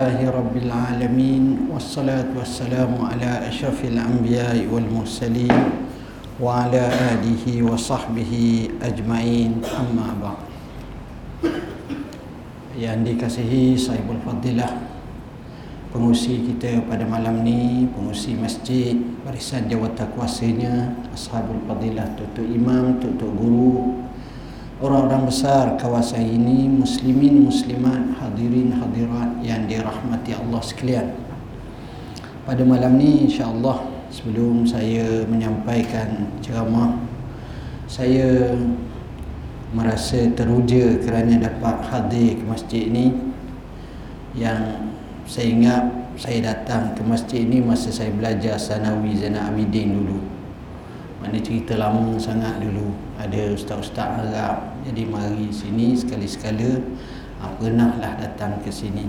الله رب العالمين والصلاة والسلام على أشرف الأنبياء والمرسلين وعلى آله وصحبه أجمعين أما بعد yang dikasihi sahibul fadilah pengusi kita pada malam ni pengusi masjid barisan jawatan kuasanya ashabul fadilah tutup imam tutup guru orang-orang besar kawasan ini muslimin muslimat hadirin hadirat yang dirahmati Allah sekalian. Pada malam ni insya-Allah sebelum saya menyampaikan ceramah saya merasa teruja kerana dapat hadir ke masjid ini yang saya ingat saya datang ke masjid ini masa saya belajar Sanawi Zainal Abidin dulu. Mana cerita lama sangat dulu ada ustaz-ustaz Arab. Jadi mari sini sekali-sekala pernahlah datang ke sini.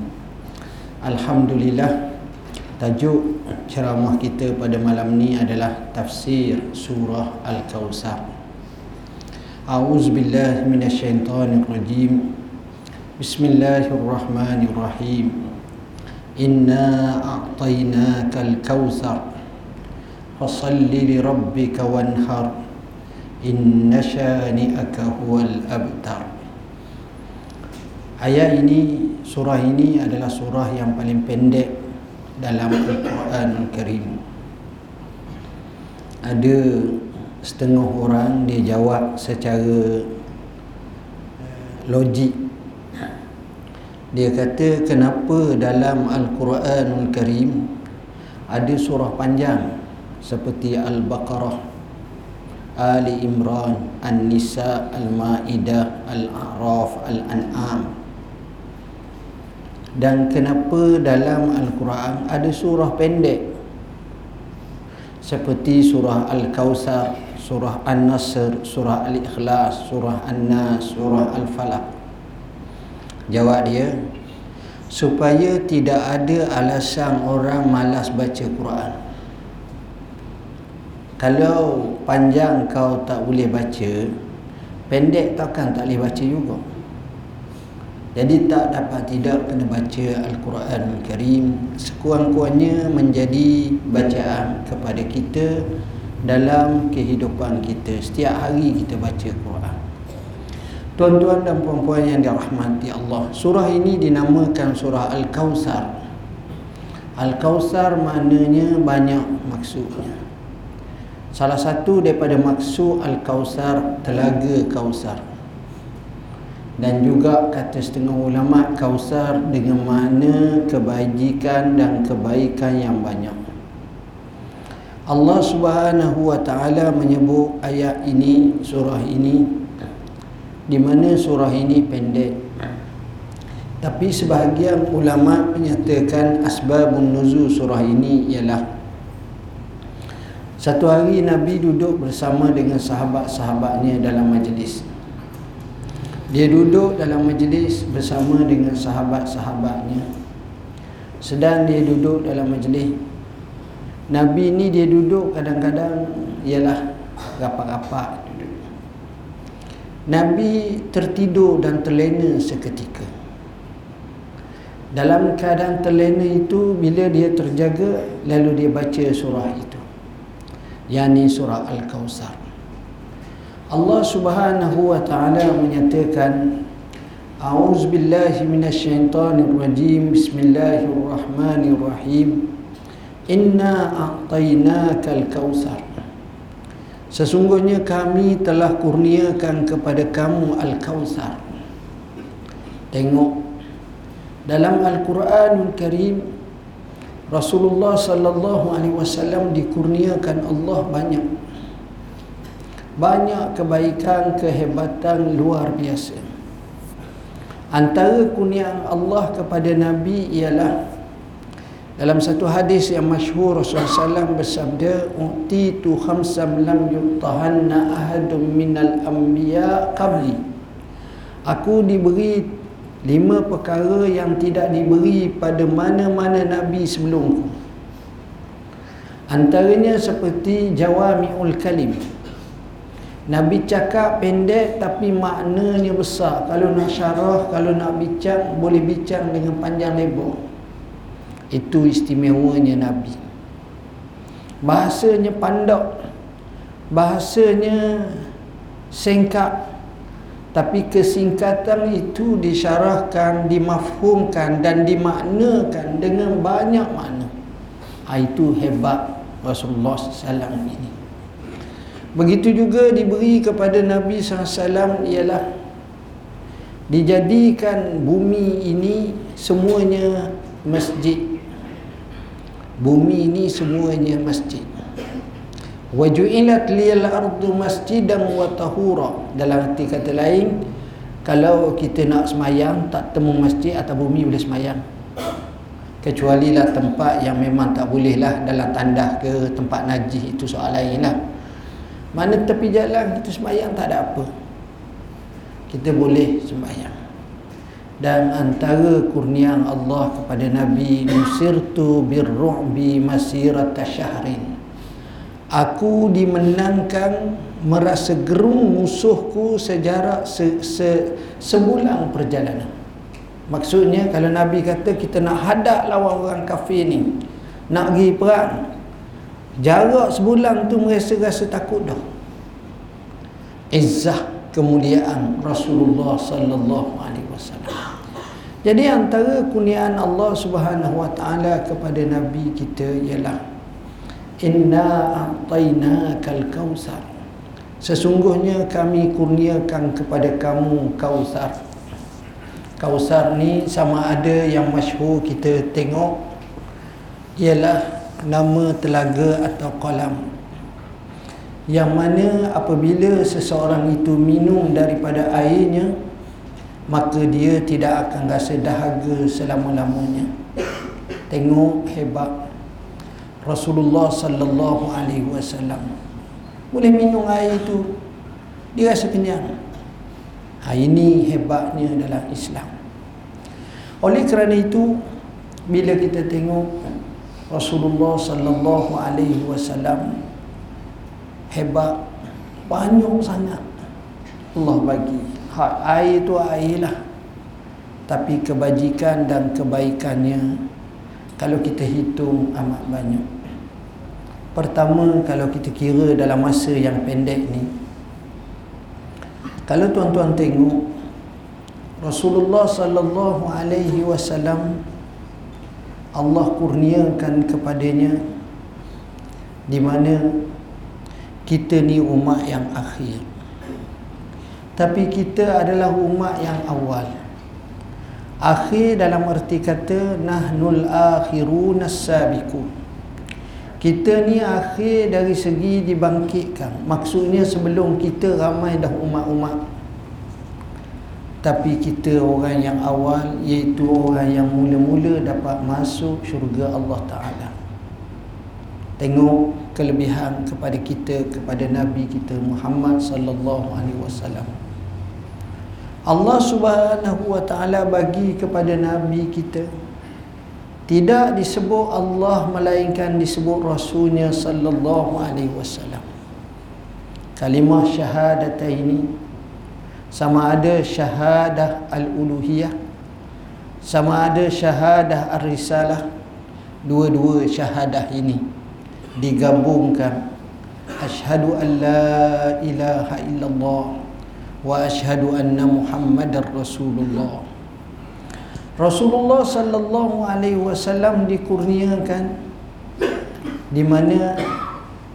Alhamdulillah tajuk ceramah kita pada malam ni adalah tafsir surah Al-Kawsar A'udzubillah minasyaitanirrajim. Bismillahirrahmanirrahim. Inna a'tainakal kawsar fasalli li rabbika wanhar inna shani'aka huwal abtar. Ayat ini surah ini adalah surah yang paling pendek dalam Al-Quran Al-Karim. Ada setengah orang dia jawab secara logik. Dia kata kenapa dalam Al-Quran Al-Karim ada surah panjang seperti Al-Baqarah, Ali Imran, An-Nisa, Al-Maidah, Al-A'raf, Al-An'am. Dan kenapa dalam Al-Quran ada surah pendek seperti surah Al-Kausar, surah An-Nasr, surah Al-Ikhlas, surah An-Nas, surah Al-Falaq. Jawab dia, supaya tidak ada alasan orang malas baca Quran kalau panjang kau tak boleh baca pendek takkan tak boleh baca juga. Jadi tak dapat tidak kena baca Al-Quran Al-Karim. Sekurang-kurangnya menjadi bacaan kepada kita dalam kehidupan kita. Setiap hari kita baca Quran. Tuan-tuan dan puan-puan yang dirahmati Allah surah ini dinamakan surah Al-Kawsar Al-Kawsar maknanya banyak maksudnya Salah satu daripada maksud Al-Kausar Telaga Kausar. Dan juga kata setengah ulama Kausar dengan mana kebajikan dan kebaikan yang banyak. Allah subhanahu wa ta'ala menyebut ayat ini Surah ini Di mana surah ini pendek. Tapi sebahagian ulama menyatakan Asbabun nuzul surah ini ialah satu hari Nabi duduk bersama dengan sahabat-sahabatnya dalam majlis. Dia duduk dalam majlis bersama dengan sahabat-sahabatnya. Sedang dia duduk dalam majlis. Nabi ni dia duduk kadang-kadang ialah rapat-rapat duduk. Nabi tertidur dan terlena seketika. Dalam keadaan terlena itu bila dia terjaga lalu dia baca surah itu yakni surah Al-Kausar. Allah Subhanahu wa taala menyatakan A'udzu billahi minasyaitonir rajim. Bismillahirrahmanirrahim. Inna a'tainakal kausar. Sesungguhnya kami telah kurniakan kepada kamu Al-Kausar. Tengok dalam Al-Quranul Karim Rasulullah sallallahu alaihi wasallam dikurniakan Allah banyak. Banyak kebaikan kehebatan luar biasa. Antara kurniaan Allah kepada nabi ialah dalam satu hadis yang masyhur Rasulullah SAW bersabda utitu khamsam lam yutahanna ahadun minal anbiya qabli. Aku diberi lima perkara yang tidak diberi pada mana-mana nabi sebelumku. Antaranya seperti jawami'ul kalim. Nabi cakap pendek tapi maknanya besar. Kalau nak syarah, kalau nak bincang, boleh bincang dengan panjang lebar. itu istimewanya Nabi. Bahasanya pandak bahasanya singkat tapi kesingkatan itu disyarahkan, dimafhumkan dan dimaknakan dengan banyak makna. Ha, itu hebat Rasulullah SAW ini. Begitu juga diberi kepada Nabi SAW ialah dijadikan bumi ini semuanya masjid. Bumi ini semuanya masjid wa ju'ilat liyal ardu masjidan wa tahura. Dalam arti kata lain kalau kita nak semayang tak temu masjid atau bumi boleh semayang. Kecuali lah tempat yang memang tak boleh lah dalam tandah ke tempat najis itu soal lain lah mana tepi jalan kita semayang tak ada apa. Kita boleh semayang. Dan antara kurniaan Allah kepada Nabi nusirtu birru'bi masirata syahrin aku dimenangkan merasa gerung musuhku sejarak se, se, sebulan perjalanan. Maksudnya kalau Nabi kata kita nak hadap lawan orang kafir ni nak pergi perang jarak sebulan tu merasa rasa takut dah. Izzah kemuliaan Rasulullah sallallahu alaihi wasallam. Jadi antara kurniaan Allah Subhanahu wa taala kepada nabi kita ialah inna a'tainakal kausar. Sesungguhnya kami kurniakan kepada kamu kausar. Kausar ni sama ada yang masyhur kita tengok. Ialah nama telaga atau kolam. Yang mana apabila seseorang itu minum daripada airnya maka dia tidak akan rasa dahaga selama-lamanya. Tengok hebat Rasulullah sallallahu alaihi wasallam. Boleh minum air itu. Dia rasa kenyang. Ha, ini hebatnya dalam Islam. Oleh kerana itu bila kita tengok Rasulullah sallallahu alaihi wasallam hebat banyak sangat. Allah bagi. Ha, air itu air lah tapi kebajikan dan kebaikannya kalau kita hitung amat banyak. Pertama kalau kita kira dalam masa yang pendek ni kalau tuan-tuan tengok Rasulullah sallallahu alaihi wasallam Allah kurniakan kepadanya di mana kita ni umat yang akhir. Tapi kita adalah umat yang awal akhir dalam erti kata nahnul akhirun sabiqun. Kita ni akhir dari segi dibangkitkan. Maksudnya sebelum kita ramai dah umat-umat. Tapi kita orang yang awal iaitu orang yang mula-mula dapat masuk syurga Allah Ta'ala. Tengok kelebihan kepada kita kepada Nabi kita Muhammad sallallahu alaihi wasallam Allah Subhanahu wa taala bagi kepada nabi kita tidak disebut Allah melainkan disebut rasulnya sallallahu alaihi wasallam. Kalimah syahadat ini sama ada syahadah al-uluhiyah sama ada syahadah ar-risalah dua-dua syahadah ini digabungkan asyhadu an la ilaha illallah wa ashhadu anna muhammadar rasulullah. Rasulullah sallallahu alaihi wasallam dikurniakan di mana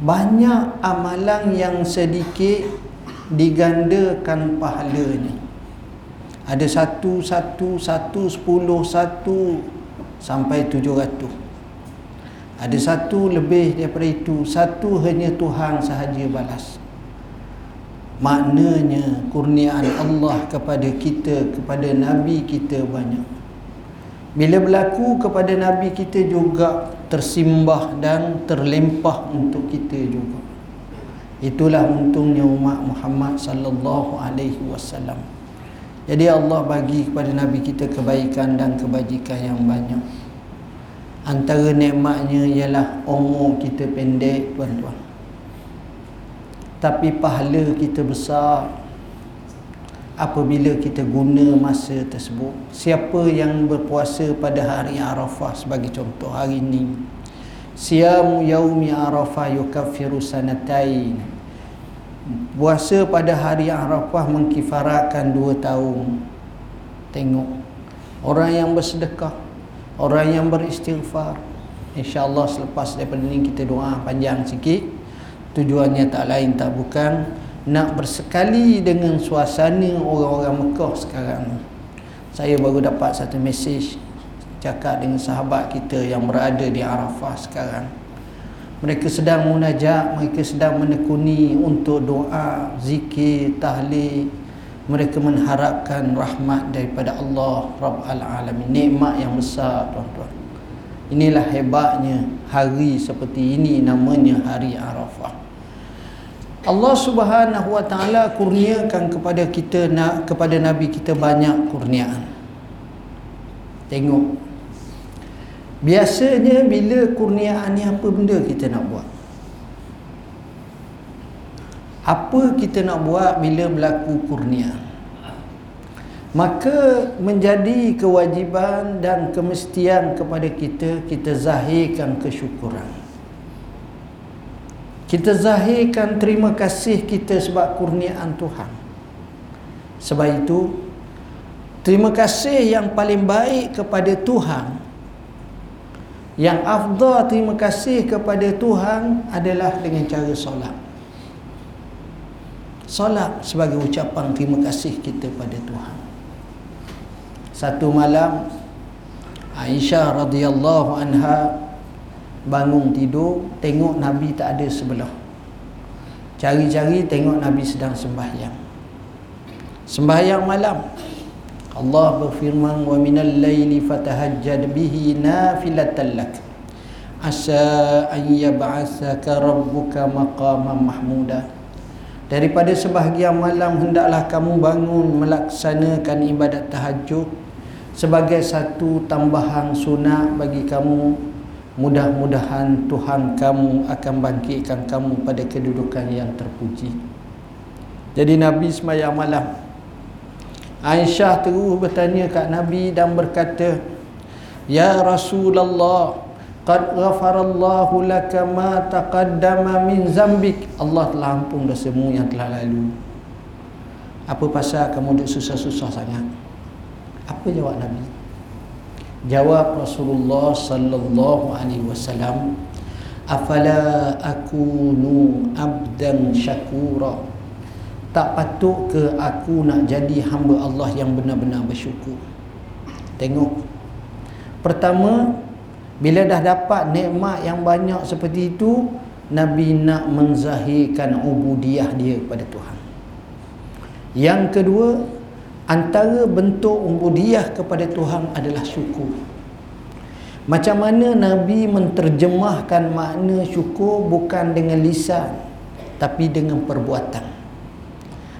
banyak amalan yang sedikit digandakan pahalanya. Ada satu satu satu sepuluh satu sampai tujuh ratus. Ada satu lebih daripada itu satu hanya Tuhan sahaja balas maknanya kurniaan Allah kepada kita kepada nabi kita banyak. Bila berlaku kepada nabi kita juga tersimbah dan terlempah untuk kita juga. Itulah untungnya umat Muhammad sallallahu alaihi wasallam. Jadi Allah bagi kepada nabi kita kebaikan dan kebajikan yang banyak. Antara nikmatnya ialah umur kita pendek tuan-tuan tapi pahala kita besar apabila kita guna masa tersebut. Siapa yang berpuasa pada hari Arafah sebagai contoh hari ini. Siam yaumi Arafah yukaffiru sanatain puasa pada hari Arafah mengkifarakan dua tahun. Tengok. Orang yang bersedekah orang yang beristighfar. Insyaallah selepas daripada ini kita doa panjang sikit tujuannya tak lain tak bukan nak bersekali dengan suasana orang-orang Mekah sekarang saya baru dapat satu mesej cakap dengan sahabat kita yang berada di Arafah sekarang. Mereka sedang munajat mereka sedang menekuni untuk doa zikir tahlil mereka mengharapkan rahmat daripada Allah Rabbul Alamin. Nikmat yang besar tuan-tuan. Inilah hebatnya hari seperti ini namanya hari Arafah Allah Subhanahu Wa Taala kurniakan kepada kita nak kepada nabi kita banyak kurniaan. Tengok. Biasanya bila kurniaan ni apa benda kita nak buat? Apa kita nak buat bila berlaku kurniaan? Maka menjadi kewajiban dan kemestian kepada kita kita zahirkan kesyukuran kita zahirkan terima kasih kita sebab kurniaan Tuhan. Sebab itu terima kasih yang paling baik kepada Tuhan yang afdal terima kasih kepada Tuhan adalah dengan cara solat. Solat sebagai ucapan terima kasih kita pada Tuhan. Satu malam Aisyah radhiyallahu anha bangun tidur tengok Nabi tak ada sebelah. Cari-cari tengok Nabi sedang sembahyang. Sembahyang malam. Allah berfirman wa minal laili fatahajjad bihi nafilatan lak. Asa an yab'athaka rabbuka maqaman mahmuda. Daripada sebahagian malam hendaklah kamu bangun melaksanakan ibadat tahajud sebagai satu tambahan sunat bagi kamu Mudah-mudahan Tuhan kamu akan bangkitkan kamu pada kedudukan yang terpuji. Jadi Nabi semayang malam. Aisyah terus bertanya kat Nabi dan berkata, Ya Rasulullah, Qad ghafarallahu laka ma taqaddama min zambik. Allah telah ampun dosamu yang telah lalu. Apa pasal kamu duduk susah-susah sangat? Apa jawab Nabi? Jawab Rasulullah sallallahu alaihi wasallam, "Afala akunu abdan syakura?" Tak patut ke aku nak jadi hamba Allah yang benar-benar bersyukur? Tengok. Pertama, bila dah dapat nikmat yang banyak seperti itu, Nabi nak menzahirkan ubudiyah dia kepada Tuhan. Yang kedua, antara bentuk ubudiyah kepada Tuhan adalah syukur. Macam mana Nabi menterjemahkan makna syukur bukan dengan lisan tapi dengan perbuatan.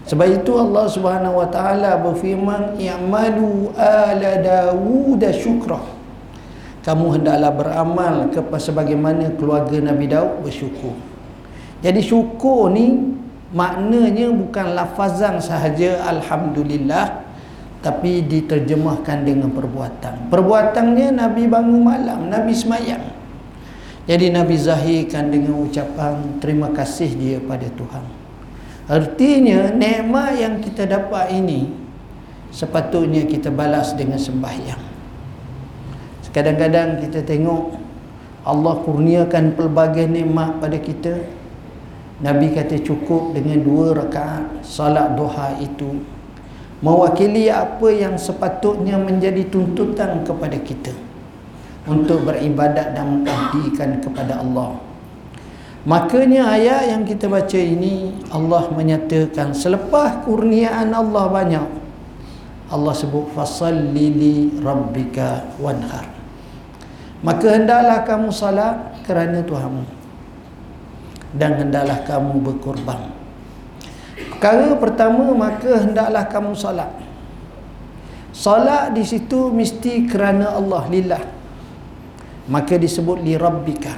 Sebab itu Allah Subhanahu wa taala berfirman i'malu ala daud syukra. Kamu hendaklah beramal kepada sebagaimana keluarga Nabi Daud bersyukur. Jadi syukur ni maknanya bukan lafazan sahaja alhamdulillah tapi diterjemahkan dengan perbuatan. Perbuatannya nabi bangun malam nabi semayang. Jadi nabi zahirkan dengan ucapan terima kasih dia pada Tuhan. Artinya nikmat yang kita dapat ini sepatutnya kita balas dengan sembahyang. Kadang-kadang kita tengok Allah kurniakan pelbagai nikmat pada kita Nabi kata cukup dengan dua rakaat salat duha itu mewakili apa yang sepatutnya menjadi tuntutan kepada kita untuk beribadat dan mengabdikan kepada Allah. Makanya ayat yang kita baca ini Allah menyatakan selepas kurniaan Allah banyak Allah sebut fasalli li rabbika wanhar. Maka hendaklah kamu salat kerana Tuhanmu dan hendaklah kamu berkorban. Perkara pertama maka hendaklah kamu solat. Solat di situ mesti kerana Allah lillah. Maka disebut li rabbika.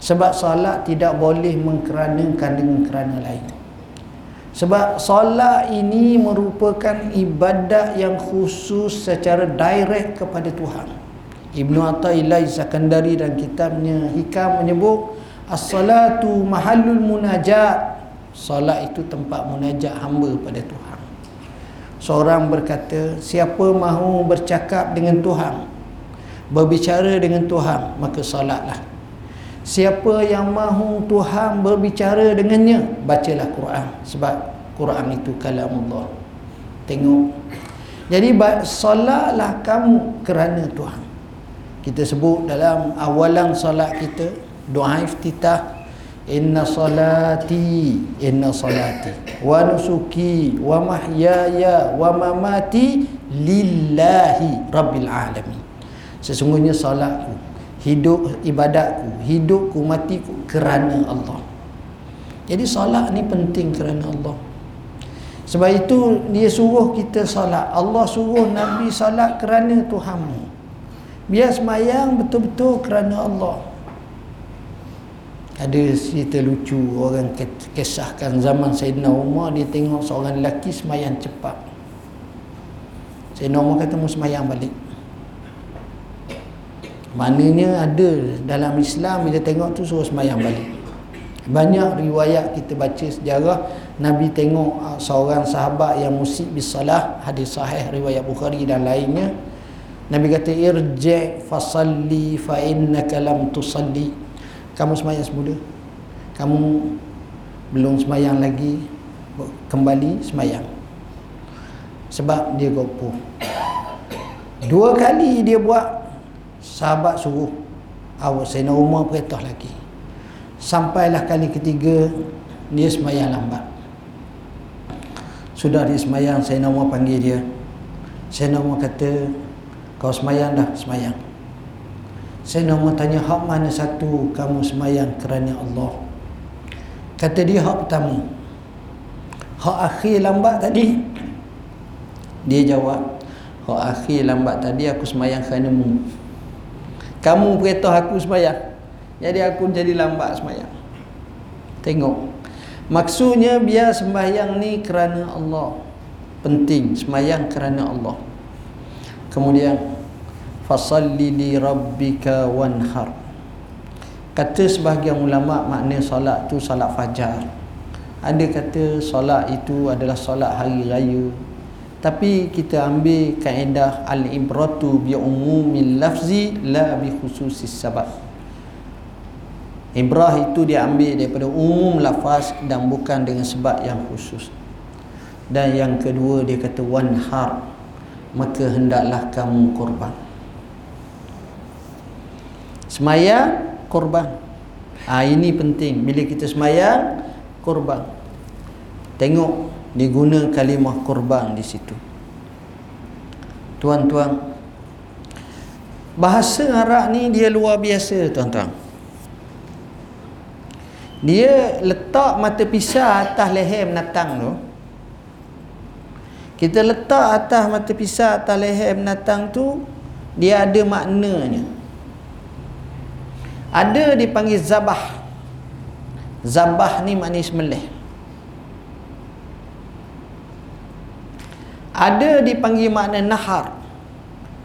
Sebab solat tidak boleh mengkeranakan dengan kerana lain. sebab solat ini merupakan ibadat yang khusus secara direct kepada Tuhan Ibnu Athaillah Zakandari dan kitabnya Hikam menyebut As-salatu mahallul munajat. Salat itu tempat munajat hamba pada Tuhan. Seorang berkata Siapa mahu bercakap dengan Tuhan Berbicara dengan Tuhan Maka salatlah. Siapa yang mahu Tuhan berbicara dengannya Bacalah Quran Sebab Quran itu kalam Allah Tengok. Jadi salatlah kamu kerana Tuhan. Kita sebut dalam awalan salat kita Doa iftitah. Inna salati Inna salati. Wa nusuki Wa mahyaya Wa mamati Lillahi Rabbil alamin. Sesungguhnya salatku hidup ibadatku hidupku matiku kerana Allah. Jadi solat ni penting kerana Allah. Sebab itu dia suruh kita solat Allah suruh Nabi solat kerana Tuhanmu. Biar semayang betul-betul kerana Allah ada cerita lucu orang kisahkan zaman Sayyidina Umar dia tengok seorang lelaki semayang cepat. Sayyidina Umar kata mu semayang balik. Maknanya ada dalam Islam bila tengok tu suruh semayang balik. Banyak riwayat kita baca sejarah Nabi tengok uh, seorang sahabat yang musik bisalah hadis sahih riwayat Bukhari dan lainnya. Nabi kata irji' fasalli fa innaka lam tusalli kamu semayang semula kamu belum semayang lagi kembali semayang. Sebab dia gopoh. Dua kali dia buat sahabat suruh. Awak Sayyidina Umar perintah lagi. Sampailah kali ketiga dia semayang lambat. Sudah dia semayang Sayyidina Umar panggil dia. Sayyidina Umar kata kau semayang dah semayang Sayyidina Umar tanya hak mana satu kamu semayang kerana Allah? Kata dia hak pertama. Hak akhir lambat tadi. Dia jawab hak akhir lambat tadi aku semayang kerana mu kamu beritahu aku semayang. Jadi aku jadi lambat semayang. Tengok. Maksudnya biar sembahyang ni kerana Allah. Penting semayang kerana Allah. Kemudian fasalli li rabbika wanhar. Kata sebahagian ulama makna solat tu solat fajar. Ada kata solat itu adalah solat hari raya. Tapi kita ambil kaedah al-ibratu bi umumil lafzi la bi khususis sabab. Ibrah itu dia ambil daripada umum lafaz dan bukan dengan sebab yang khusus. Dan yang kedua dia kata wanhar maka hendaklah kamu korban semaya korban. Ha, ini penting. Bila kita semaya korban. Tengok diguna kalimah korban di situ. Tuan-tuan bahasa Arab ni dia luar biasa tuan-tuan. Dia letak mata pisau atas leher binatang tu. Kita letak atas mata pisau atas leher binatang tu dia ada maknanya ada dipanggil zabah. Zabah ni maknanya semelih ada dipanggil makna nahar.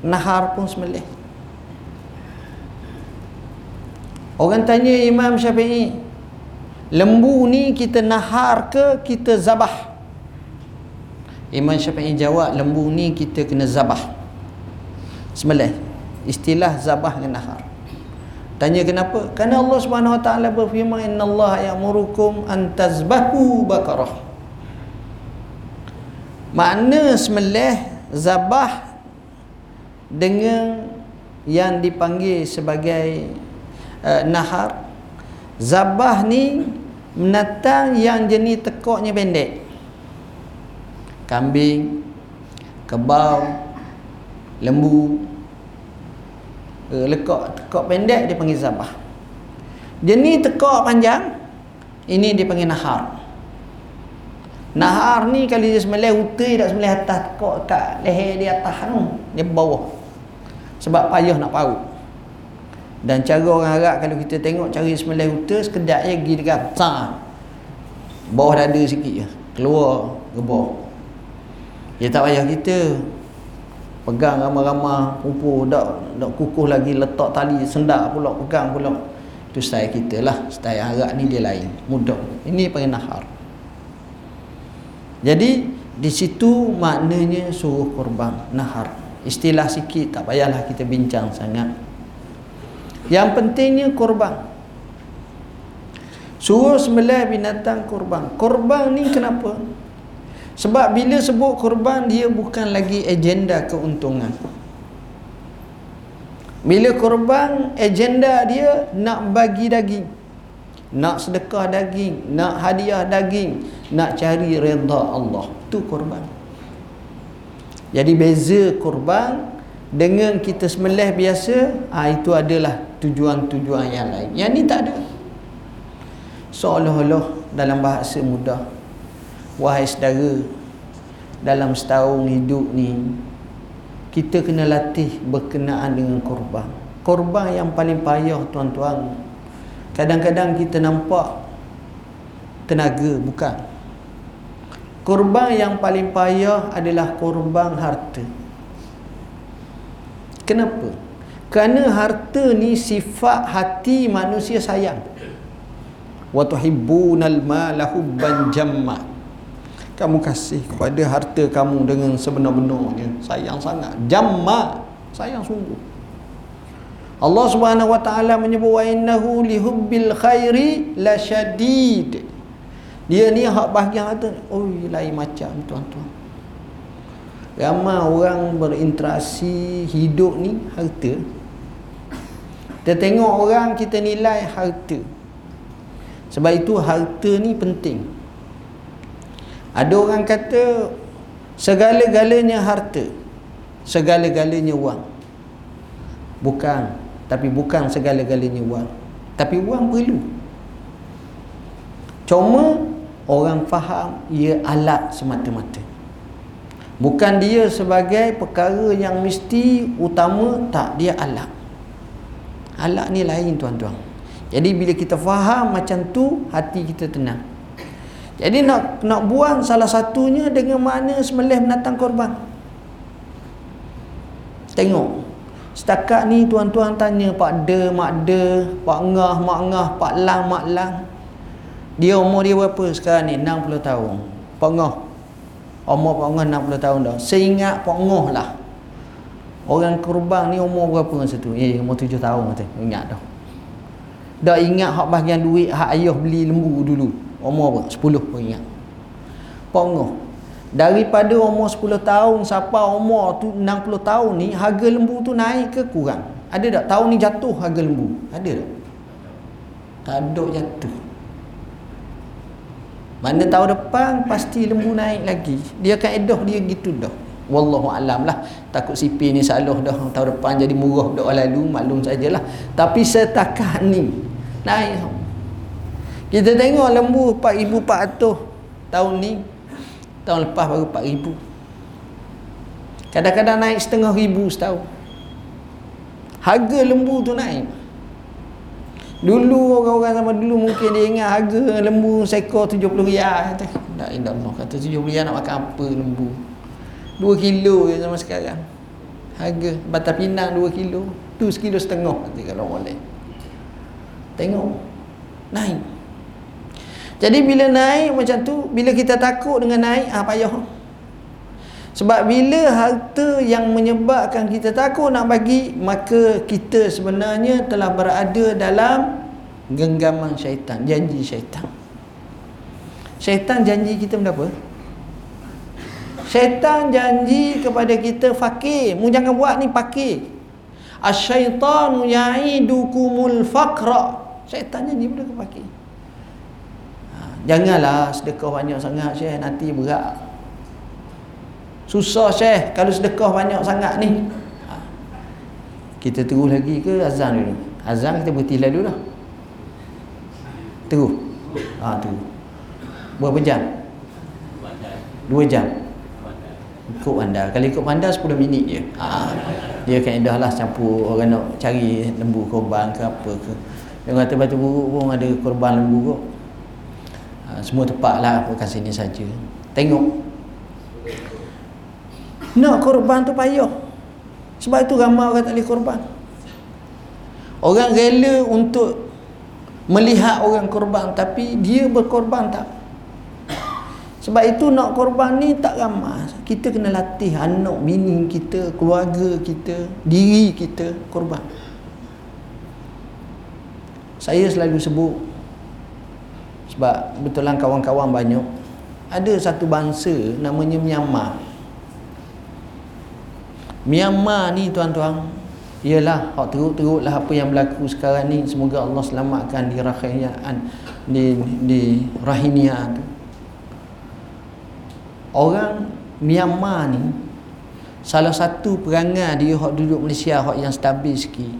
Nahar pun semelih orang tanya Imam Syafi'i lembu ni kita nahar ke kita zabah? Imam Syafi'i jawab lembu ni kita kena zabah. Semelih istilah zabah dengan nahar tanya kenapa? Kerana Allah Subhanahu Wa Taala berfirman innallaha ya'murukum an tazbahu bakarah. Makna semelih zabah dengan yang dipanggil sebagai uh, nahar. Zabah ni menatang yang jenis tekoknya pendek. Kambing kebau lembu uh, lekok tekok pendek dia panggil zabah. Jenis tekok panjang ini dipanggil nahar. Nahar ni kalau dia sembelih utai tak sembelih atas kok kat leher dia atas tu dia bawah. Sebab payah nak paut dan cara orang Arab kalau kita tengok cari sembelih utai sekedar je pergi dekat ta bawah dada sikit je. Keluar gebor. Dia tak payah kita pegang ramah-ramah kumpul dak dak kukuh lagi letak tali sendak pula pegang pula. Itu style kita lah style Arab ni dia lain mudah. Ini panggil nahar jadi di situ maknanya suruh korban nahar. Istilah sikit tak payahlah kita bincang sangat. Yang pentingnya korban. Suruh sembelih binatang korban. Korban ni kenapa sebab bila sebut korban dia bukan lagi agenda keuntungan. Bila korban agenda dia nak bagi daging. Nak sedekah daging, nak hadiah daging, nak cari redha Allah. Itu korban. Jadi beza korban dengan kita sembelih biasa, ah itu adalah tujuan-tujuan yang lain. Yang ni tak ada. Seolah-olah dalam bahasa mudah Wahai saudara Dalam setahun hidup ni Kita kena latih berkenaan dengan korban. Korban yang paling payah tuan-tuan. Kadang-kadang kita nampak Tenaga, bukan. Korban yang paling payah adalah korban harta. Kenapa? Kerana harta ni sifat hati manusia sayang. Wa tuhibbunal mala hubban jamma kamu kasih kepada harta kamu dengan sebenar-benarnya. Sayang sangat. Jamma. Sayang sungguh. Allah Subhanahu wa taala menyebut wa innahu lihubbil khairi lasyadid dia ni hak bahagian harta. Oh lain macam tuan-tuan. Ramai orang berinteraksi hidup ni harta. Kita tengok orang kita nilai harta. Sebab itu harta ni penting ada orang kata segala-galanya harta, segala-galanya wang. Bukan, tapi bukan segala-galanya wang. Tapi wang perlu. Cuma orang faham ia alat semata-mata. Bukan dia sebagai perkara yang mesti utama, tak dia alat. Alat ni lain tuan-tuan. Jadi bila kita faham macam tu, hati kita tenang. Jadi nak nak buang salah satunya dengan mana sembelih binatang korban. Tengok. Setakat ni tuan-tuan tanya Pak De, Mak De, Pak Ngah, Mak Ngah, Pak Lang, Mak Lang. Dia umur dia berapa sekarang ni? 60 tahun. Pak Ngah. Umur Pak Ngah 60 tahun dah. Seingat Pak Ngah lah. Orang korban ni umur berapa masa tu? Eh, umur 7 tahun kata. Ingat dah. Dah ingat hak bahagian duit hak ayah beli lembu dulu. Umur apa? 10 pun ingat. Pongoh. Daripada umur 10 tahun sampai umur tu 60 tahun ni harga lembu tu naik ke kurang? Ada tak? Tahun ni jatuh harga lembu. Ada tak? Tak ada jatuh. Mana tahun depan pasti lembu naik lagi. Dia akan edah dia gitu dah. Wallahu alam lah. Takut CP ni salah dah tahun depan jadi murah dah lalu maklum sajalah. Tapi setakat ni naik kita tengok lembu 4400 tahun ni. Tahun lepas baru 4000. Kadang-kadang naik setengah ribu setahun. Harga lembu tu naik. Dulu orang-orang sama dulu mungkin dia ingat harga lembu seekor 70 riyal kata. Tak indah Allah kata 70 riyal nak makan apa lembu. 2 kilo je sama sekarang. Harga batas pinang 2 kilo, tu sekilo setengah kata kalau boleh. Tengok naik. Jadi bila naik macam tu, bila kita takut dengan naik, ah payah. Sebab bila harta yang menyebabkan kita takut nak bagi, maka kita sebenarnya telah berada dalam genggaman syaitan, janji syaitan. Syaitan janji kita benda apa? Syaitan janji kepada kita fakir. Mu jangan buat ni fakir. Asyaitanu ya'idukumul faqra. Syaitan janji benda ke fakir. Janganlah sedekah banyak sangat Syekh. Nanti berat. Susah Syekh Kalau sedekah banyak sangat ni. Ha. Kita terus lagi ke azan dulu? Azan kita berhenti lalu lah. Terus. Ha, terus. Berapa jam? Dua jam. Ikut bandar. Kalau ikut bandar 10 minit je. Ha. Dia akan dah lah campur Orang nak cari lembu korban ke apa ke. Dia kata batu buruk pun ada korban lembu kot ha, semua tepat lah bukan sini saja. Tengok. Nak korban tu payah. Sebab itu ramai orang tak boleh korban. Orang rela untuk melihat orang korban tapi dia berkorban tak. Sebab itu nak korban ni tak ramai. Kita kena latih anak bini kita keluarga kita diri kita korban. Saya selalu sebut sebab betulan kawan-kawan banyak ada satu bangsa namanya Myanmar. Myanmar ni tuan-tuan ialah hak teruk-teruklah apa yang berlaku sekarang ni. Semoga Allah selamatkan di rahinian di di rahinia tu orang Myanmar ni salah satu perangai dia hak duduk Malaysia hak yang stabil sikit.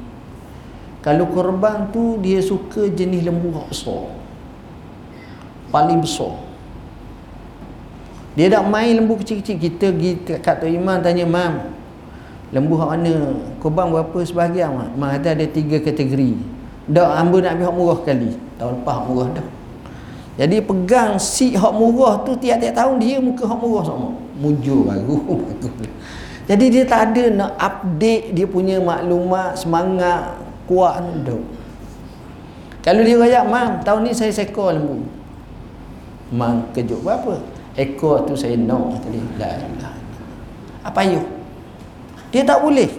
Kalau korban tu dia suka jenis lembu hak besar paling besar. Dia tak main lembu kecil-kecil. Kita pergi kat Tok Iman tanya mam lembu hak mana? Korban berapa sebahagian mak? Mak kata ada tiga kategori. Dak hamba nak ambil hak murah kali tahun lepas hak murah dah. Jadi pegang si hak murah tu tiap-tiap tahun dia muka hak murah sama. Mujur baru jadi dia tak ada nak update dia punya maklumat semangat kuat dak kalau dia kaya mam tahun ni saya sekor lembu mang kejut berapa ekor tu saya nak tadi la apa yuk dia tak boleh.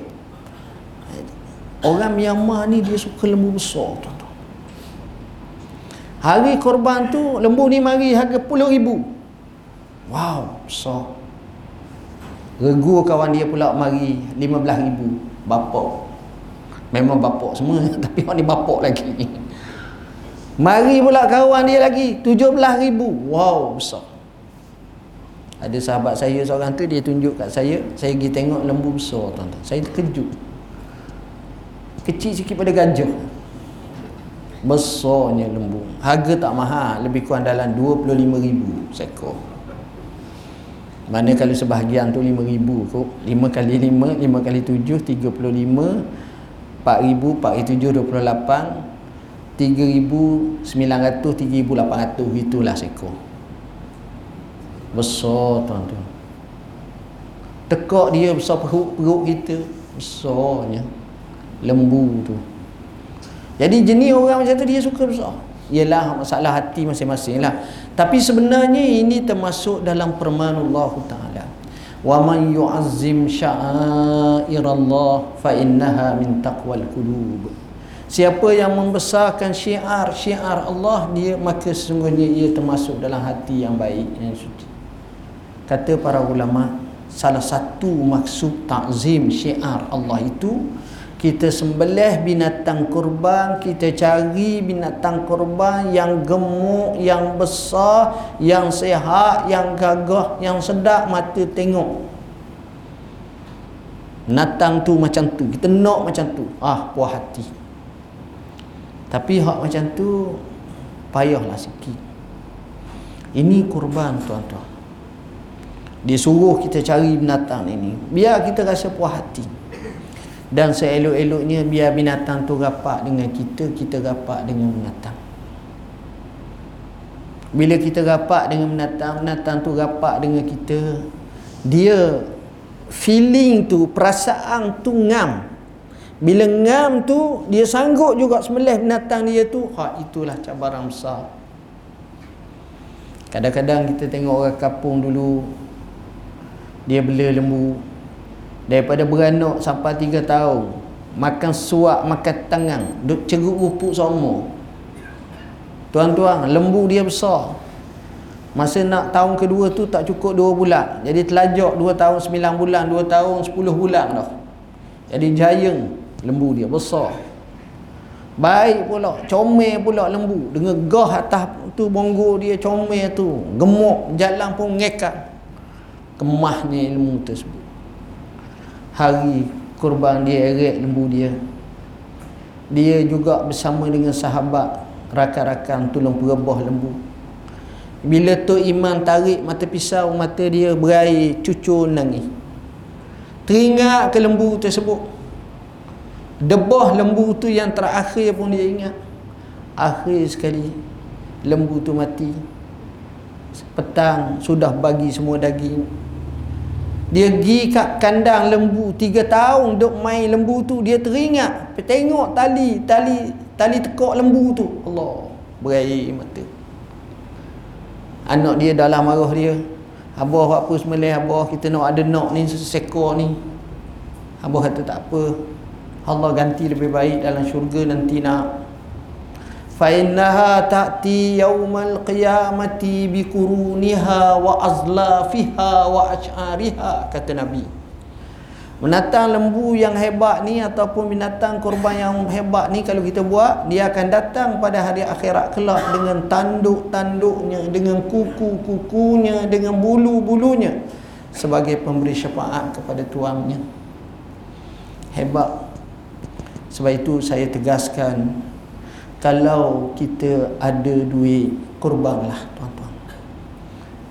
Orang Myanmar ni dia suka lembu besar tuan-tuan. Hari korban tu lembu ni mari harga puluh ribu. Wow, besar. Regu kawan dia pula mari lima belah ribu. Bapak. Memang bapak semua tapi orang ni bapak lagi. Mari pula kawan dia lagi tujuh belah ribu. Wow, besar. Ada sahabat saya seorang tu dia tunjuk kat saya saya pergi tengok lembu besar tuan-tuan. Saya terkejut. Kecil sikit pada gajah besarnya lembu. Harga tak mahal lebih kurang dalam 25 ribu seekor. Mana kalau sebahagian tu 5 ribu kot 5 kali 5 5 kali 7 35 4 ribu 4 ribu 7 28 3,900 3,800 itulah seekor besar tuan-tuan. Tekak dia besar perut-perut kita besarnya. Lembu tu. Jadi jenis orang macam tu dia suka besar. Ialah masalah hati masing-masing lah. Tapi sebenarnya ini termasuk dalam permanu Allah Ta'ala. Wa man yu'azzim sya'airallah fa innaha min taqwal qulub siapa yang membesarkan syiar syiar Allah dia maka sesungguhnya ia termasuk dalam hati yang baik yang suci. Kata para ulama salah satu maksud takzim syiar Allah itu kita sembelih binatang kurban kita cari binatang kurban yang gemuk yang besar yang sehat yang gagah yang sedap mata tengok. Binatang tu macam tu kita nak macam tu. Ah puas hati tapi hak macam tu payahlah sikit. Ini kurban tuan-tuan. Dia suruh kita cari binatang ini biar kita rasa puas hati. Dan seelok-eloknya biar binatang tu rapat dengan kita kita rapat dengan binatang. Bila kita rapat dengan binatang binatang tu rapat dengan kita dia feeling tu perasaan tu ngam bila ngam tu dia sanggup juga sembelih binatang dia tu. Ha itulah cabaran besar kadang-kadang kita tengok orang kampung dulu dia bela lembu. Daripada beranak sampai 3 tahun makan suap makan tangan duk ceruk rupuk semua. Tuan-tuan lembu dia besar. Masa nak tahun kedua tu tak cukup 2 bulan. Jadi telajak 2 tahun 9 bulan 2 tahun 10 bulan dah. Jadi giant lembu dia besar. Baik pula comel pula lembu. Dengan gah atas tu bonggo dia comel tu gemuk jalan pun ngekat. Kemahnya ilmu tersebut. Hari kurban dia eret lembu dia. Dia juga bersama dengan sahabat rakan-rakan tolong perebah lembu. Bila tu iman tarik mata pisau mata dia berair cucur nangis. Teringat ke lembu tersebut debah lembu tu yang terakhir pun dia ingat. Akhir sekali lembu tu mati. Petang sudah bagi semua daging. Dia pergi kat kandang lembu tiga tahun duk main lembu tu dia teringat. Tengok tali tali tali tekuk lembu tu. Allah berair mata. Anak dia dalam marah dia. Abah apa semelih abah kita nak ada nak ni sesekor ni. Abah kata tak apa Allah ganti lebih baik dalam syurga nanti nak. Fa innaha ta'ti yawmal qiyamati bi quruniha wa azlafiha wa ash'ariha kata nabi. Menatang lembu yang hebat ni ataupun binatang korban yang hebat ni kalau kita buat dia akan datang pada hari akhirat kelak dengan tanduk-tanduknya dengan kuku-kukunya dengan bulu-bulunya sebagai pemberi syafaat kepada tuannya. Hebat sebab itu saya tegaskan kalau kita ada duit korbanlah tuan-tuan.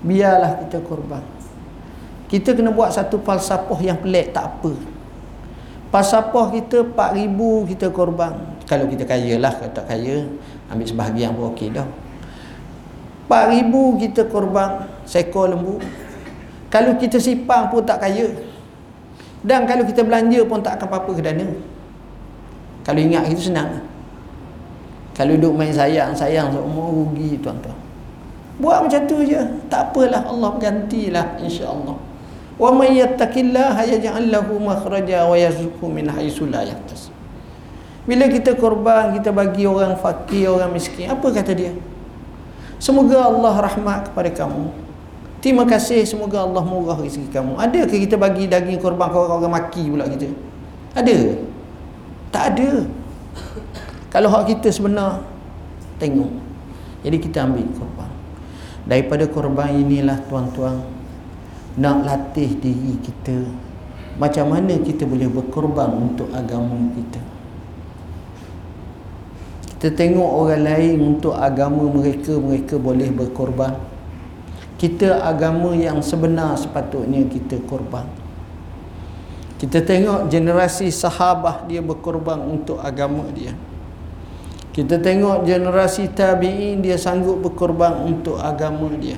Biarlah kita korban. Kita kena buat satu falsafah yang pelik tak apa. Falsafah kita 4000 kita korban. Kalau kita kaya lah kalau tak kaya ambil sebahagian pun okey dah. 4000 kita korban seekor lembu. Kalau kita sipang pun tak kaya. Dan kalau kita belanja pun tak akan apa-apa ke dana kalau ingat itu senang kalau duduk main sayang-sayang seumur rugi tuan-tuan. Buat macam tu je. Tak apalah Allah gantilah insya-Allah. Wa may yattaqillaha yaj'al lahu makhraja wa yarzuqhu min haitsu la. Bila kita korban, kita bagi orang fakir, orang miskin, apa kata dia? Semoga Allah rahmat kepada kamu. Terima kasih semoga Allah murah rezeki kamu. Ada ke kita bagi daging korban ke orang-orang maki pula kita? Ada? Tak ada. Kalau hak kita sebenar Tengok. Jadi kita ambil korban. Daripada korban inilah tuan-tuan Nak latih diri kita. Macam mana kita boleh berkorban Untuk agama kita? Kita tengok orang lain Untuk agama mereka Mereka boleh berkorban. Kita agama yang sebenar Sepatutnya kita korban kita tengok generasi sahabah dia berkorban untuk agama dia. Kita tengok generasi tabi'in dia sanggup berkorban untuk agama dia.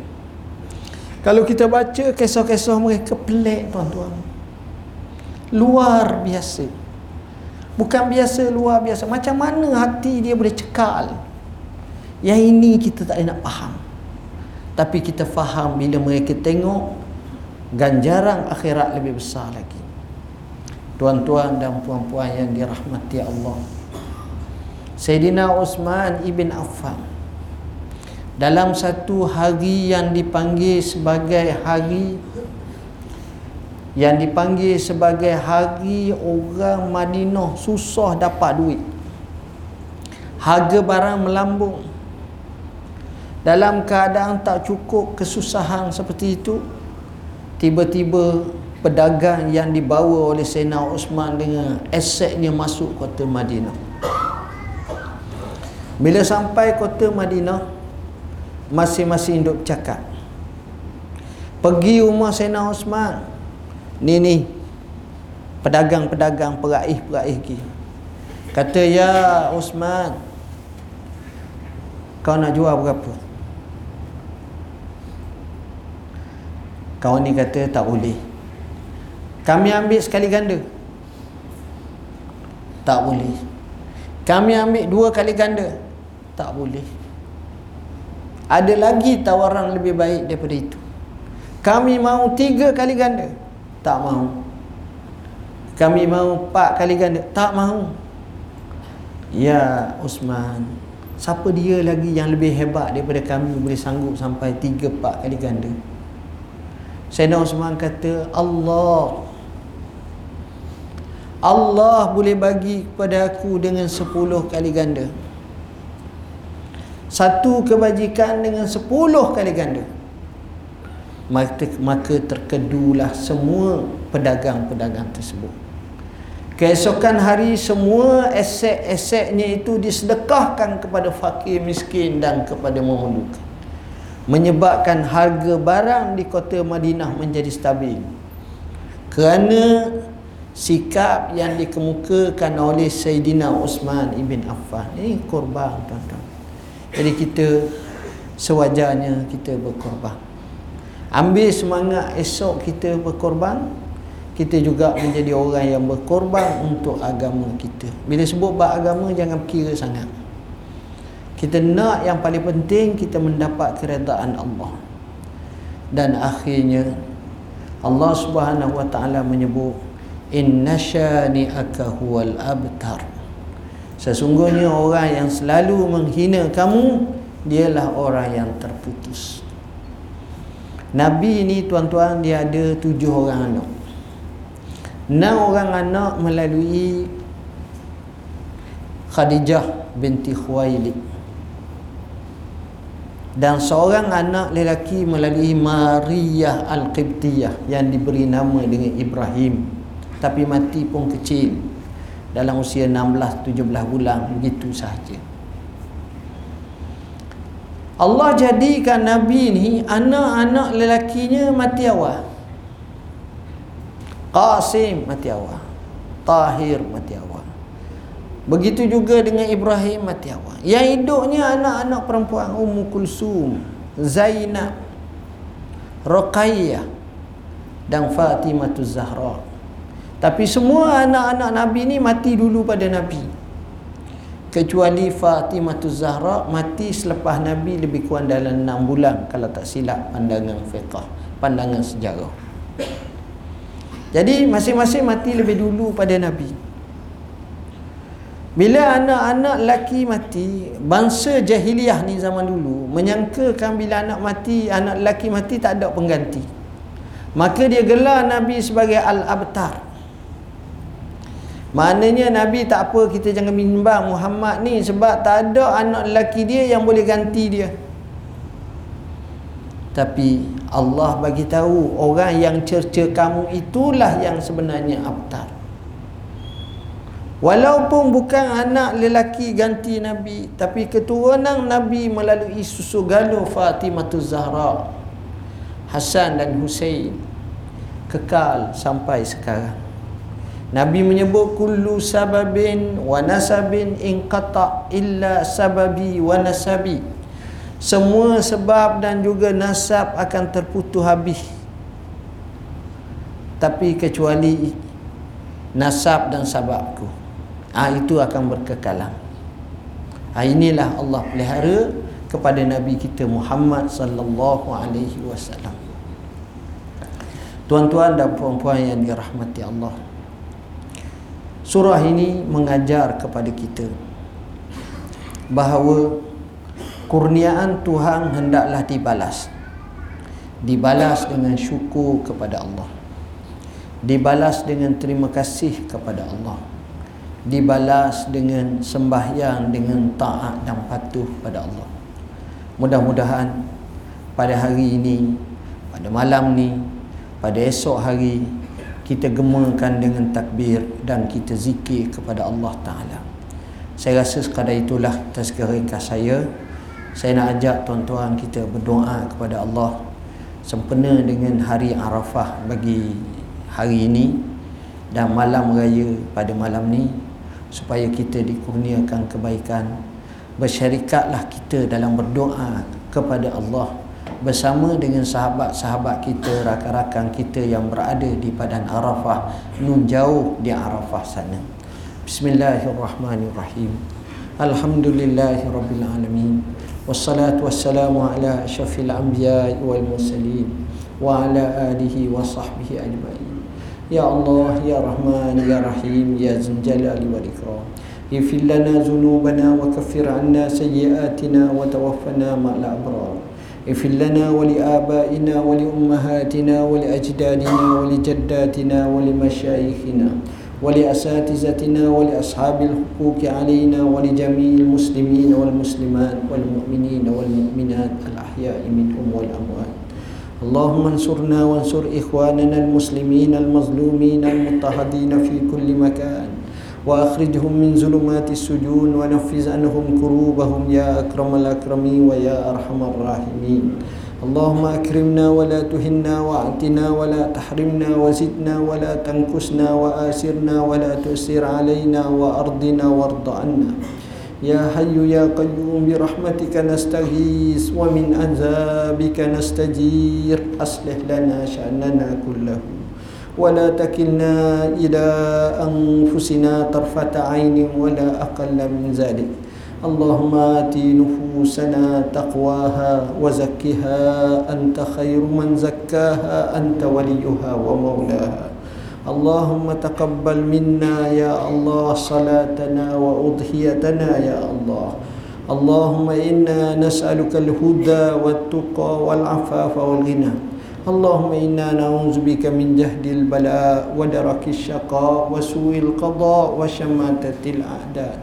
Kalau kita baca kisah-kisah mereka pelik tuan-tuan. Luar biasa. Bukan biasa luar biasa. Macam mana hati dia boleh cekal. Yang ini kita tak nak faham. Tapi kita faham bila mereka tengok ganjaran akhirat lebih besar lagi. Tuan-tuan dan puan-puan yang dirahmati Allah. Sayyidina Osman ibn Affan dalam satu hari yang dipanggil sebagai hari yang dipanggil sebagai hari orang Madinah susah dapat duit harga barang melambung dalam keadaan tak cukup kesusahan seperti itu tiba-tiba pedagang yang dibawa oleh Sayyidina Osman dengan asetnya masuk kota Madinah. Bila sampai kota Madinah Masing-masing duduk cakap Pergi rumah Sena Osman. Ni ni Pedagang-pedagang peraih-peraih lagi Kata ya Osman Kau nak jual berapa? Kawan ni kata tak boleh Kami ambil sekali ganda. Tak boleh. Kami ambil dua kali ganda. Tak boleh. Ada lagi tawaran lebih baik daripada itu. Kami mahu tiga kali ganda. Tak mahu kami mahu empat kali ganda. Tak mahu ya Osman siapa dia lagi yang lebih hebat daripada kami boleh sanggup sampai tiga empat kali ganda? Sayyidina Osman kata Allah Allah boleh bagi kepada aku dengan sepuluh kali ganda. Satu kebajikan dengan sepuluh kali ganda. Maka, maka terkedulah semua pedagang-pedagang tersebut. Keesokan hari semua aset-asetnya itu disedekahkan kepada fakir miskin dan kepada memerlukan menyebabkan harga barang di kota Madinah menjadi stabil. Kerana sikap yang dikemukakan oleh Sayyidina Osman ibn Affan. Ini korban tuan-tuan. Jadi kita sewajarnya kita berkorban. Ambil semangat esok kita berkorban kita juga menjadi orang yang berkorban untuk agama kita. Bila sebut bab agama jangan kira sangat. Kita nak yang paling penting kita mendapat keredaan Allah. Dan akhirnya Allah Subhanahu wa taala menyebut inna syani'aka huwal abtar. Sesungguhnya orang yang selalu menghina kamu dialah orang yang terputus. Nabi ini tuan-tuan dia ada tujuh orang anak. Enam orang anak melalui Khadijah binti Khuwailid. Dan seorang anak lelaki melalui Maria Al-Qibtiyah yang diberi nama dengan Ibrahim tapi mati pun kecil. Dalam usia 16-17 bulan begitu sahaja. Allah jadikan Nabi ni anak-anak lelakinya mati awal. Qasim mati awal. Tahir mati awal. Begitu juga dengan Ibrahim mati awal. Yang hidupnya anak-anak perempuan Ummu Kulsum Zainab Ruqayyah Dan Fatimah Zahra Tapi semua anak-anak Nabi ni mati dulu pada Nabi Kecuali Fatimah Zahra mati selepas Nabi lebih kurang dalam 6 bulan Kalau tak silap pandangan fiqah Pandangan sejarah jadi masing-masing mati lebih dulu pada Nabi. Bila anak-anak laki mati, bangsa jahiliah ni zaman dulu menyangkakan bila anak mati, anak laki mati tak ada pengganti. Maka dia gelar Nabi sebagai Al-Abtar. Maknanya Nabi tak apa kita jangan bimbang Muhammad ni sebab tak ada anak lelaki dia yang boleh ganti dia. Tapi Allah bagi tahu orang yang cerca kamu itulah yang sebenarnya abtar. Walaupun bukan anak lelaki ganti Nabi, tapi keturunan Nabi melalui susu galuh Fatimah Zahra, Hasan dan Hussein kekal sampai sekarang. Nabi menyebut kullu sababin wa nasabin in qata illa sababi wa nasabi. Semua sebab dan juga nasab akan terputus habis. Tapi kecuali nasab dan sababku ha, itu akan berkekalan. Ha, inilah Allah pelihara kepada Nabi kita Muhammad sallallahu alaihi wasallam. Tuan-tuan dan puan-puan yang dirahmati Allah surah ini mengajar kepada kita bahawa kurniaan Tuhan hendaklah dibalas. Dibalas dengan syukur kepada Allah. Dibalas dengan terima kasih kepada Allah. Dibalas dengan sembahyang dengan taat dan patuh pada Allah. Mudah-mudahan pada hari ini pada malam ni pada esok hari kita gemakan dengan takbir dan kita zikir kepada Allah Ta'ala. Saya rasa sekadar itulah tazkirah ringkas saya. Saya nak ajak tuan-tuan kita berdoa kepada Allah sempena dengan hari Arafah bagi hari ini dan malam raya pada malam ni supaya kita dikurniakan kebaikan. Bersyarikatlah kita dalam berdoa kepada Allah bersama dengan sahabat-sahabat kita rakan-rakan kita yang berada di padan Arafah nun jauh di Arafah sana Bismillahirrahmanirrahim Alhamdulillahirrabbilalamin والصلاة والسلام على أشرف الأنبياء والمرسلين وعلى آله وصحبه أجمعين يا الله يا رحمن يا رحيم يا ذا الجلال والإكرام اغفر لنا ذنوبنا وكفر عنا سيئاتنا وتوفنا مع الأبرار اغفر لنا ولآبائنا ولأمهاتنا ولأجدادنا ولجداتنا ولمشايخنا ولأساتذتنا ولأصحاب الحقوق علينا ولجميع المسلمين والمسلمات والمؤمنين والمؤمنات الأحياء منهم والأموات اللهم انصرنا وانصر إخواننا المسلمين المظلومين المضطهدين في كل مكان وأخرجهم من ظلمات السجون ونفذ عنهم كروبهم يا أكرم الأكرمين ويا أرحم الراحمين اللهم أكرمنا ولا تهنا وأعطنا ولا تحرمنا وزدنا ولا تنكسنا وآسرنا ولا تؤسر علينا وأرضنا وارض عنا يا حي يا قيوم برحمتك نستغيث ومن عذابك نستجير أصلح لنا شأننا كله ولا تكلنا إلى أنفسنا طرفة عين ولا أقل من ذلك اللهم آت نفوسنا تقواها وزكها أنت خير من زكاها أنت وليها ومولاها اللهم تقبل منا يا الله صلاتنا وأضحيتنا يا الله اللهم إنا نسألك الهدى والتقى والعفاف والغنى اللهم إنا نعوذ بك من جهد البلاء ودرك الشقاء وسوء القضاء وشماتة الأعداء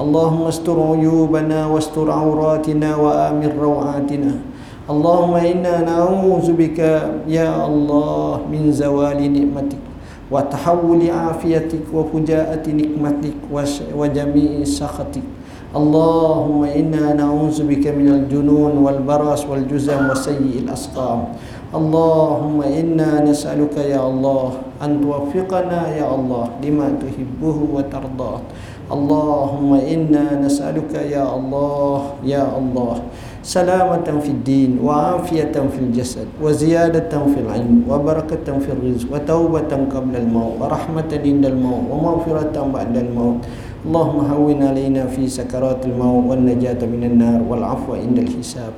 اللهم استر عيوبنا واستر عوراتنا وآمن روعاتنا اللهم إنا نعوذ بك يا الله من زوال نعمتك وتحول عافيتك وفجاءة نقمتك وجميع سخطك اللهم إنا نعوذ بك من الجنون والبرص والجزم وسيء الأسقام اللهم إنا نسألك يا الله أن توفقنا يا الله لما تحبه وترضاه اللهم إنا نسألك يا الله يا الله سلامة في الدين وعافية في الجسد وزيادة في العلم وبركة في الرزق وتوبة قبل الموت ورحمة عند الموت ومغفرة بعد الموت اللهم هون علينا في سكرات الموت والنجاة من النار والعفو عند الحساب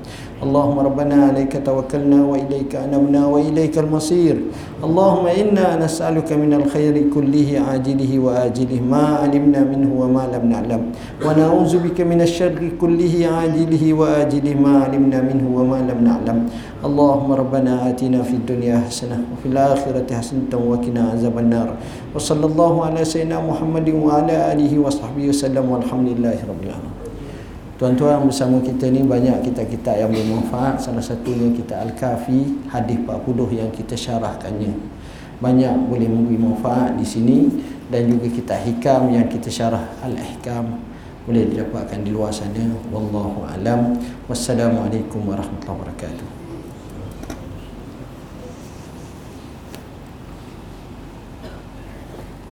اللهم ربنا عليك توكلنا وإليك أنبنا وإليك المصير اللهم إنا نسألك من الخير كله عاجله وآجله ما علمنا منه وما لم نعلم ونعوذ بك من الشر كله عاجله وآجله ما علمنا منه وما لم نعلم اللهم ربنا آتنا في الدنيا حسنة وفي الآخرة حسنة وقنا عذاب النار وصلى الله على سيدنا محمد وعلى آله وصحبه وسلم والحمد لله رب العالمين Tuan-tuan bersama kita ni banyak kitab-kitab yang bermanfaat. Salah satunya kita Al-Kafi Hadis 40 yang kita syarahkannya. Banyak boleh memberi manfaat di sini. Dan juga kitab Hikam yang kita syarah Al-Ihkam Boleh didapatkan di luar sana. Wallahu alam. Wassalamualaikum warahmatullahi wabarakatuh